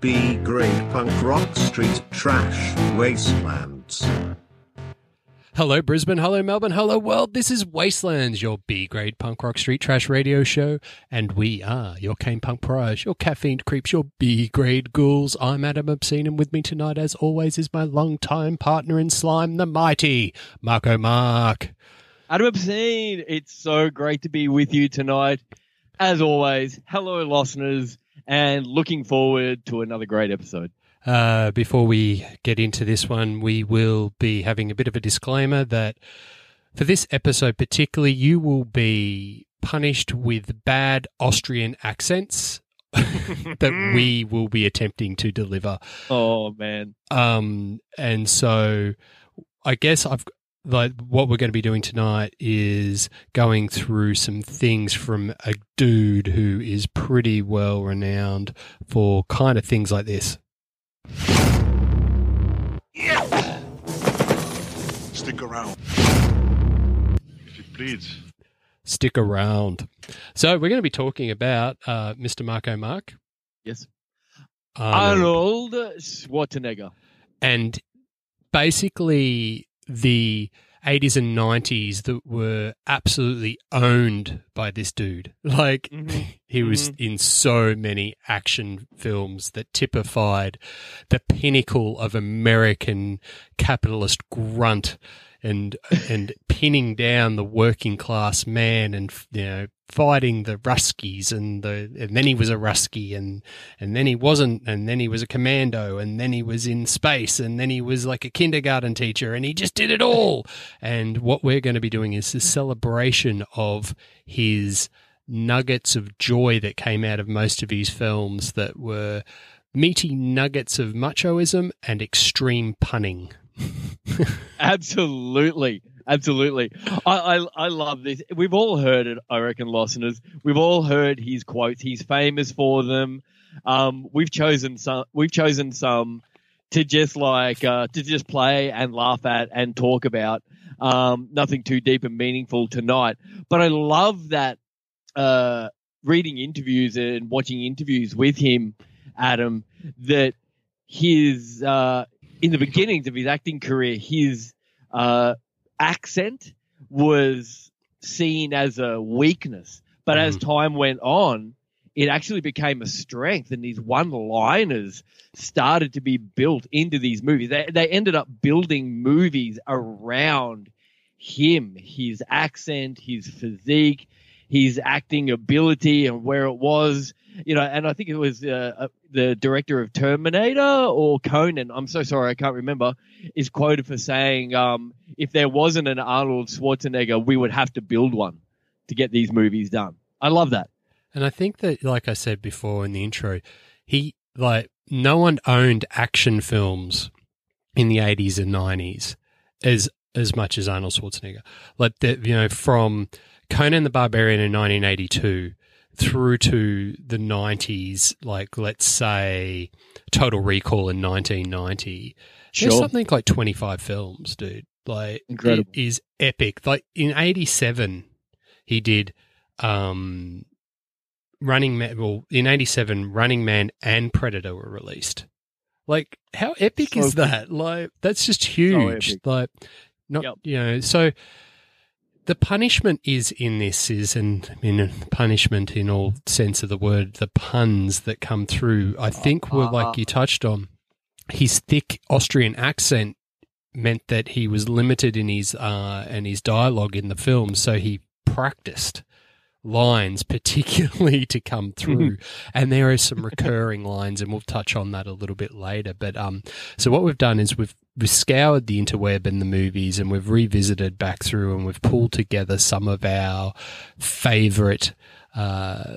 B grade punk rock street trash wastelands. Hello, Brisbane. Hello, Melbourne. Hello, world. This is Wastelands, your B grade punk rock street trash radio show. And we are your Cane Punk Pariahs, your caffeine creeps, your B grade ghouls. I'm Adam Obscene, and with me tonight, as always, is my longtime partner in slime, the mighty Marco Mark. Adam Obscene, it's so great to be with you tonight. As always, hello, listeners, and looking forward to another great episode. Uh, before we get into this one, we will be having a bit of a disclaimer that for this episode, particularly, you will be punished with bad Austrian accents that we will be attempting to deliver. Oh man. Um, and so I guess I've like what we're going to be doing tonight is going through some things from a dude who is pretty well renowned for kind of things like this. Yeah. Stick around. If you please. Stick around. So we're going to be talking about uh, Mr. Marco Mark. Yes. Arnold. Arnold Schwarzenegger. and basically the 80s and 90s that were absolutely owned by this dude. Like Mhm. he was in so many action films that typified the pinnacle of American capitalist grunt and and pinning down the working class man and you know fighting the Ruskies and the and then he was a Rusky and and then he wasn't and then he was a commando and then he was in space and then he was like a kindergarten teacher and he just did it all and what we're going to be doing is a celebration of his nuggets of joy that came out of most of his films that were meaty nuggets of machoism and extreme punning Absolutely. Absolutely. I, I I love this. We've all heard it, I reckon, listeners. We've all heard his quotes. He's famous for them. Um, we've chosen some we've chosen some to just like uh, to just play and laugh at and talk about. Um, nothing too deep and meaningful tonight. But I love that uh, reading interviews and watching interviews with him, Adam, that his uh, in the beginnings of his acting career, his uh, accent was seen as a weakness. But as mm-hmm. time went on, it actually became a strength, and these one-liners started to be built into these movies. They, they ended up building movies around him, his accent, his physique, his acting ability, and where it was. You know, and I think it was uh, uh, the director of Terminator or Conan. I'm so sorry, I can't remember. Is quoted for saying, um, "If there wasn't an Arnold Schwarzenegger, we would have to build one to get these movies done." I love that. And I think that, like I said before in the intro, he like no one owned action films in the eighties and nineties as as much as Arnold Schwarzenegger. Like that, you know, from Conan the Barbarian in nineteen eighty two through to the nineties, like let's say Total Recall in nineteen ninety. There's something like twenty five films, dude. Like Incredible. it is epic. Like in eighty seven, he did um Running Man. Well, in '87, Running Man and Predator were released. Like, how epic So is that? Like, that's just huge. epic. like, not Yep. you know. So, the punishment is in this is, and I mean, punishment in all sense of the word. The puns that come through, I think, were like you touched on. His thick Austrian accent meant that he was limited in his uh, and his dialogue in the film, so he practiced lines particularly to come through and there are some recurring lines and we'll touch on that a little bit later but um so what we've done is we've we've scoured the interweb and the movies and we've revisited back through and we've pulled together some of our favorite uh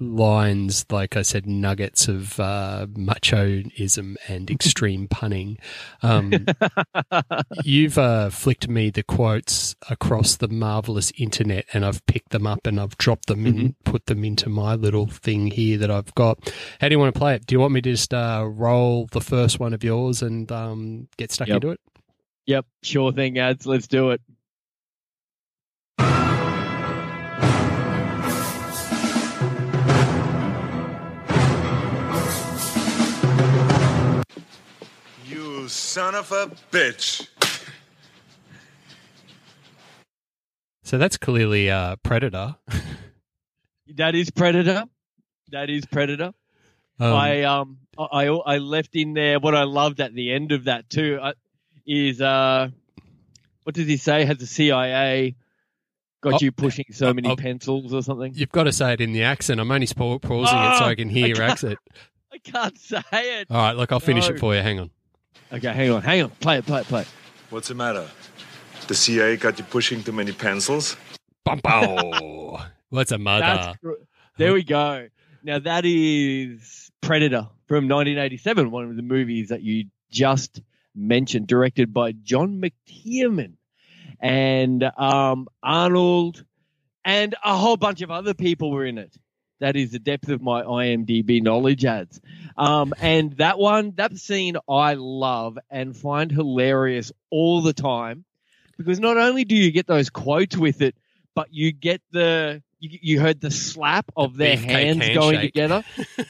lines, like I said, nuggets of uh, machoism and extreme punning. Um, you've uh, flicked me the quotes across the marvelous internet, and I've picked them up and I've dropped them and put them into my little thing here that I've got. How do you want to play it? Do you want me to just uh, roll the first one of yours and um, get stuck Yep. into it? Yep, sure thing, ads. Let's do it. Son of a bitch. So that's clearly uh, Predator. That is Predator. That is Predator. Um, I um I I left in there what I loved at the end of that too uh, is uh what does he say? Has the CIA got Oh, you pushing so many oh. pencils or something? You've got to say it in the accent. I'm only pa- pausing it so I can hear I your accent. I can't say it. All right, look, I'll finish No. it for you. Hang on. Okay, hang on, hang on. Play it, play it, play it. What's the matter? The CIA got you pushing too many pencils? Bumpo. What's a mother? That's gr- there we go. Now that is Predator from 1987, one of the movies that you just mentioned, directed by John McTiernan and um, Arnold, and a whole bunch of other people were in it. That is the depth of my IMDb knowledge ads. Um, and that one, that scene, I love and find hilarious all the time because not only do you get those quotes with it, but you get the you, you heard the slap of their beefcake hands going handshake. together.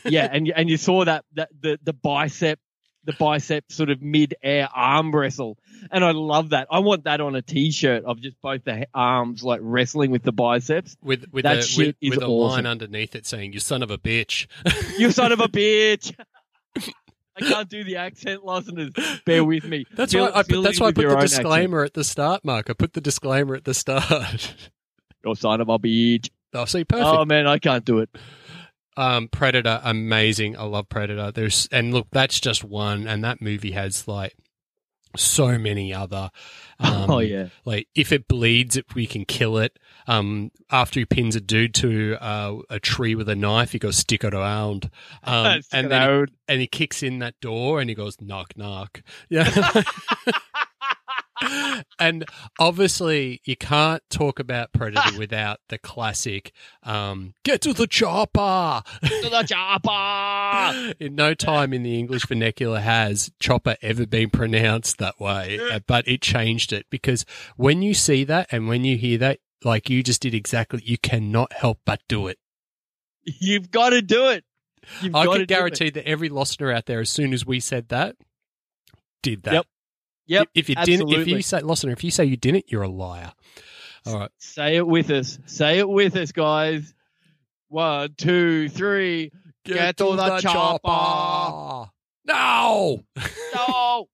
yeah, and you- and you saw that that the the bicep the bicep sort of mid air arm wrestle, and I love that. I want that on a t shirt of just both the arms like wrestling with the biceps. With with That a shit with, is with a awesome. line underneath it saying "You son of a bitch." You son of a bitch. I can't do the accent, listeners. Bear with me. That's why I put, that's why I put the own accent. disclaimer at the start, Mark. I put the disclaimer at the start. You son of a bitch. oh, see, perfect. Oh man, I can't do it. Um, Predator, amazing. I love Predator. There's and look, that's just one, and that movie has like so many other. Um, oh yeah. like if it bleeds, if we can kill it. Um, after he pins a dude to uh, a tree with a knife, he goes stick it around, um, Stick and then he, and he kicks in that door and he goes knock knock. Yeah. and obviously, you can't talk about Predator without the classic um, "Get to the chopper." To the chopper. in no time in the English vernacular has chopper ever been pronounced that way, uh, but it changed it because when you see that and when you hear that, like you just did exactly, you cannot help but do it. You've got to do it. You've I can guarantee that every listener out there, as soon as we said that, did that. Yep. Yep. If you didn't, if you say listener, if you say you didn't, you're a liar. All right. Say it with us. Say it with us, guys. One, two, three. Get, to, the, chopper. No. No. All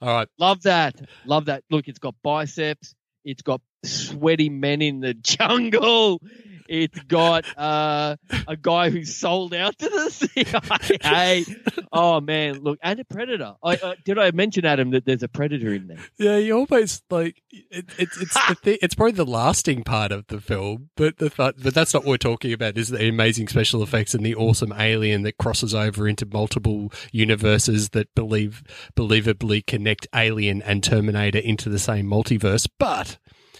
right. Love that. Love that. Look, it's got biceps. It's got sweaty men in the jungle. It's got uh, a guy who's sold out to the CIA. oh man, look, and a predator. I, uh, did I mention Adam that there's a predator in there? Yeah, you almost like it, it's it's the thing, it's probably the lasting part of the film, but the fu- but that's not what we're talking about. Is the amazing special effects and the awesome alien that crosses over into multiple universes that believe believably connect Alien and Terminator into the same multiverse. But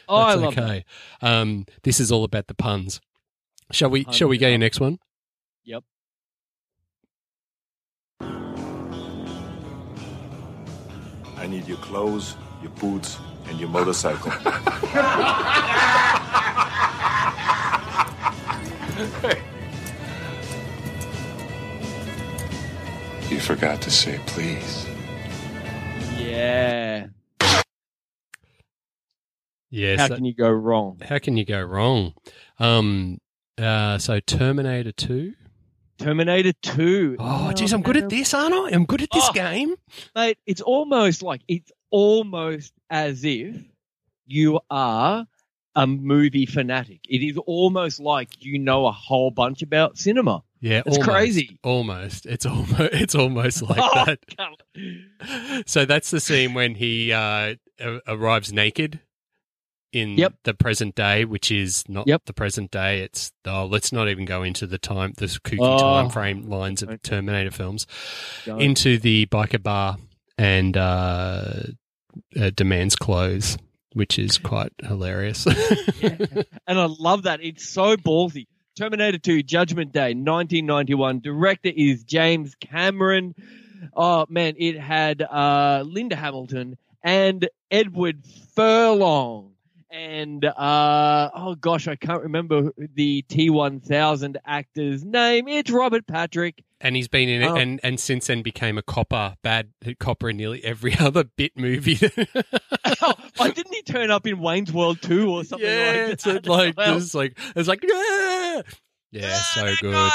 Oh, I that's love that. okay. Um, this is all about the puns. Shall we? Puns shall we it go your up. next one? Yep. I need your clothes, your boots, and your motorcycle. You forgot to say please. Yeah. Yes. How can you go wrong? how can you go wrong? Um. Uh. So Terminator Two. Terminator 2. Oh, geez, I'm good at this, aren't I? I'm good at this Oh. game. Mate, it's almost like it's almost as if you are a movie fanatic. It is almost like you know a whole bunch about cinema. Yeah, It's almost, crazy. Almost, it's almost, it's almost like Oh, that. So that's the scene when he uh, arrives naked in Yep. the present day, which is not Yep. the present day. It's oh, let's not even go into the time, the kooky Oh. time frame lines of Okay. Terminator films. Don't. Into the biker bar and uh, uh, demands clothes, which is quite hilarious. and I love that. It's so ballsy. Terminator 2 Judgment Day 1991. Director is James Cameron. Oh man, it had uh, Linda Hamilton and Edward Furlong. And uh, oh gosh, I can't remember the T1000 actor's name. It's Robert Patrick. and he's been in it, Oh. and and since then became a copper, bad copper in nearly every other bit movie. oh, oh, didn't he turn up in Wayne's World 2 or something yeah, like it's that? a, like Well, this, like it's like yeah, yeah, so good.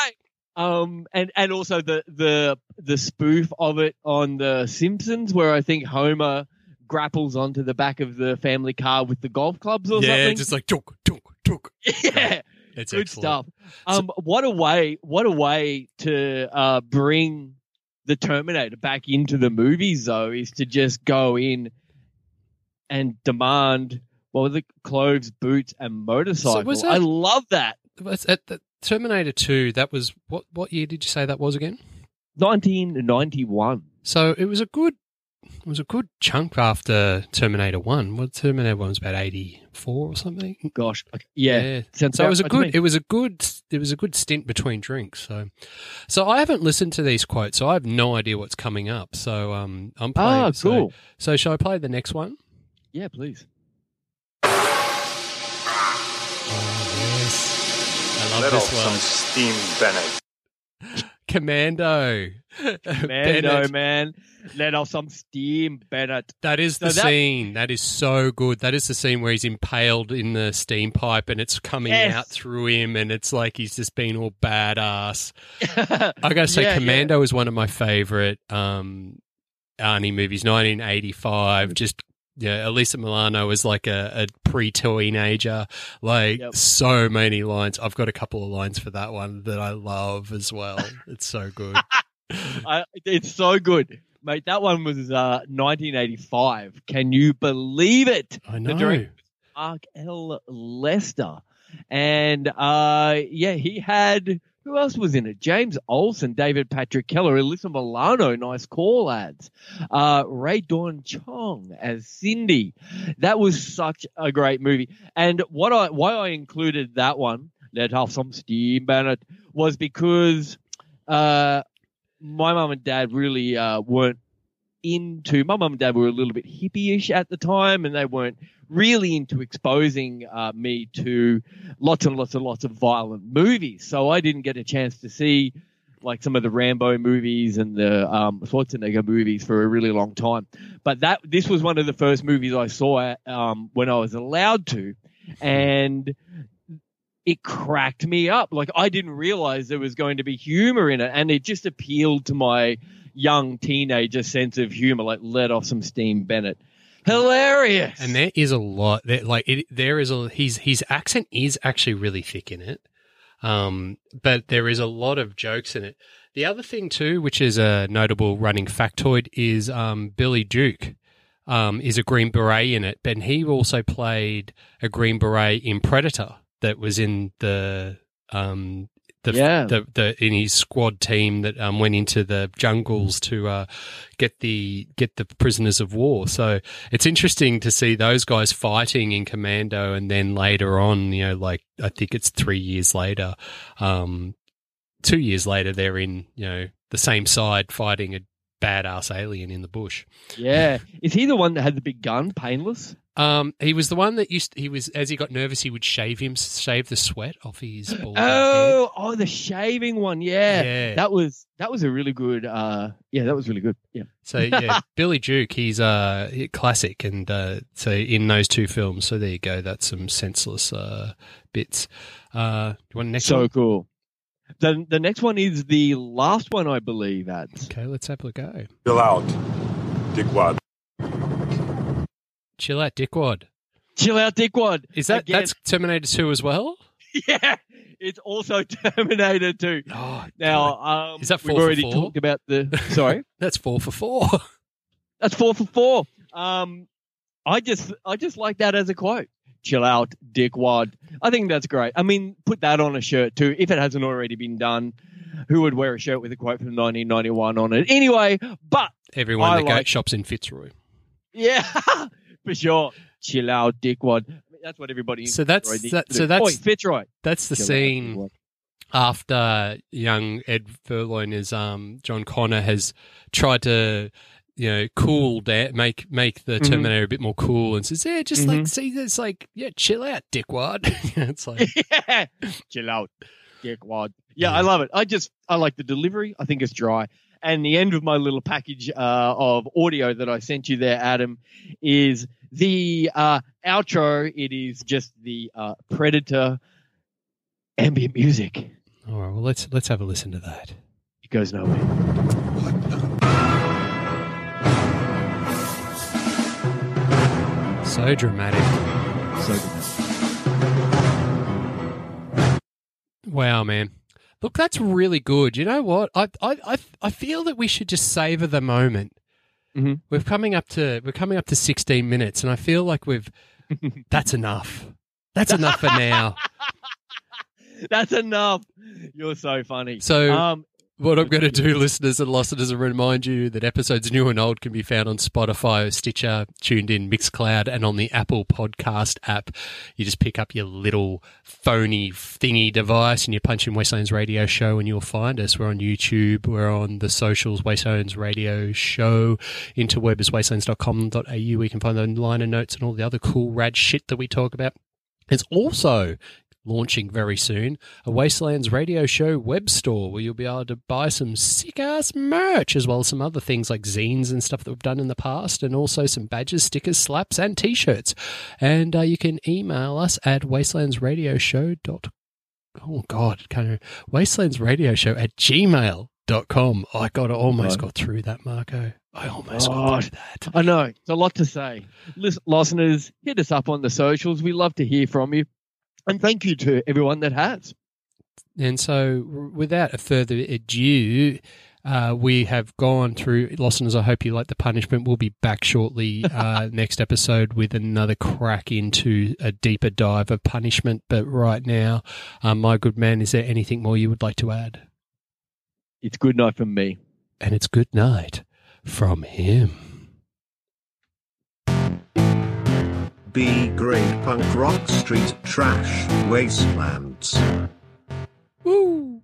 Um, and and also the the the spoof of it on the Simpsons, where I think Homer grapples onto the back of the family car with the golf clubs or Yeah, something. Yeah, just like tuk tuk tuk. yeah, It's good excellent. stuff. Um, what a way, what a way to uh, bring the Terminator back into the movies, though, is to just go in and demand what was it, clothes, boots, and motorcycle. was I love that. At the Terminator Two, that was what? What year did you say that was again? 1991. So it was a good, it was a good chunk after Terminator One. Well, Terminator One was about eighty four or something. Gosh, okay, yeah. Sounds So it was a about right to good. It was a good. It was a good stint between drinks. So, so I haven't listened to these quotes, so I have no idea what's coming up. So, um, I'm playing. Ah, so- cool. So, shall I play the next one? Yeah, please. Oh, yes. I love Let off this some one. steam, Bennett. Commando. Mando, Bennett. man. Let off some steam, Bennett. That is So the that- scene. That is so good. That is the scene where he's impaled in the steam pipe and it's coming Yes. out through him and it's like he's just been all badass. I gotta say, Yeah, Commando is one of my favorite um, Arnie movies. 1985. Just yeah, Alyssa Milano is like a, a pre-teenager. Like Yep. so many lines. I've got a couple of lines for that one that I love as well. it's so good. I, it's so good. Mate, that one was uh, 1985. Can you believe it? I The know. director- Mark L. Lester. And uh, yeah, he had who else was in it? James Olson, David Patrick Keller, Alyssa Milano, nice call ads. Uh, Rae Dawn Chong as Cindy. That was such a great movie. And what I why I included that one, let off some steam, Bennett, was because uh, my mum and dad really uh, weren't into. My mum and dad were a little bit hippie-ish at the time, and they weren't really into exposing uh, me to lots and lots and lots of violent movies. So I didn't get a chance to see like some of the Rambo movies and the um, Schwarzenegger movies for a really long time. But that this was one of the first movies I saw um, when I was allowed to, and it cracked me up. Like I didn't realize there was going to be humor in it, and it just appealed to my young teenager sense of humor. Like let off some steam, Bennett. Hilarious. And there is a lot. There, like it, there is a his his accent is actually really thick in it, um, but there is a lot of jokes in it. The other thing too, which is a notable running factoid, is um, Billy Duke um, is a Green Beret in it, but he also played a Green Beret in Predator that was in the um, the, Yeah. the the in his squad team that um, went into the jungles to uh, get the get the prisoners of war. So it's interesting to see those guys fighting in Commando, and then later on, you know, like I think it's three years later, um, two years later, they're in you know the same side fighting a badass alien in the bush. yeah. Is he the one that had the big gun, painless? Um, he was the one that used. he was as he got nervous, he would shave him, shave the sweat off his bald head. Oh, oh, the shaving one. Yeah. Yeah. That was that was a really good. uh Yeah, that was really good. Yeah. So yeah, Billy Duke, he's uh classic, and uh, so in those two films. So there you go. That's some senseless uh, bits. Uh, do you want next so one? cool. The the next one is the last one, I believe. Ads. Okay, let's have a go. Chill out. Dickwad. Chill out, dickwad. Chill out, Dickwad. Is that Again. that's Terminator Two as well? yeah? It's also Terminator 2. Oh, Now, um, Is that we've for already four? talked about the. Sorry, that's four for four. that's four for four. Um, I just I just like that as a quote. Chill out, Dickwad. I think that's great. I mean, put that on a shirt too, if it hasn't already been done. Who would wear a shirt with a quote from 1991 on it? Anyway, but Everyone I that like- shops in Fitzroy. yeah, for sure. Chill out, Dickwad. That's what everybody. in So that's- Fitzroy that- so that's- Oi, Fitzroy. That's the Chill scene Dickwad. after young Ed Furlong is um John Connor has tried to you know cool da- make make the Mhm. Terminator a bit more cool and says yeah just like Mhm. see it's like yeah chill out dickwad it's like yeah. Chill out, dickwad. Yeah, I love it. I just I like the delivery. I think it's dry. And the end of my little package uh, of audio that I sent you there, Adam, is the uh, outro. It is just the uh, Predator ambient music. All right, well let's let's have a listen to that. It goes nowhere. So dramatic. So good. Wow, man. Look, that's really good. You know what? I I I, I feel that we should just savor the moment. Mhm. We're coming up to we're coming up to 16 minutes, and I feel like we've that's enough. That's enough for now. That's enough. You're so funny. So- um, What I'm going to do, listeners and listeners, is remind you that episodes new and old can be found on Spotify, Stitcher, TuneIn, Mixcloud, and on the Apple Podcast app. You just pick up your little phony thingy device and you punch in Wastelands Radio Show and you'll find us. We're on YouTube, we're on the socials, Wastelands Radio Show, interweb is wastelands.com.au. We can find the liner notes and all the other cool rad shit that we talk about. It's also launching very soon a Wastelands Radio Show web store where you'll be able to buy some sick ass merch as well as some other things like zines and stuff that we've done in the past, and also some badges, stickers, slaps, and t shirts. And uh, you can email us at wastelandsradioshow. Oh, God, kind of wastelandsradioshow at gmail.com. I got almost Right. got through that, Marco. I almost Oh, got through that. I know it's a lot to say. Lis- Listeners, hit us up on the socials. We love to hear from you, and thank you to everyone that has. And so, without a further ado, uh, we have gone through listeners. I hope you like the punishment. We'll be back shortly uh, next episode with another crack into a deeper dive of punishment. But right now, um, my good man, is there anything more you would like to add? It's good night from me. And it's good night from him. B grade punk rock street trash wastelands. Woo!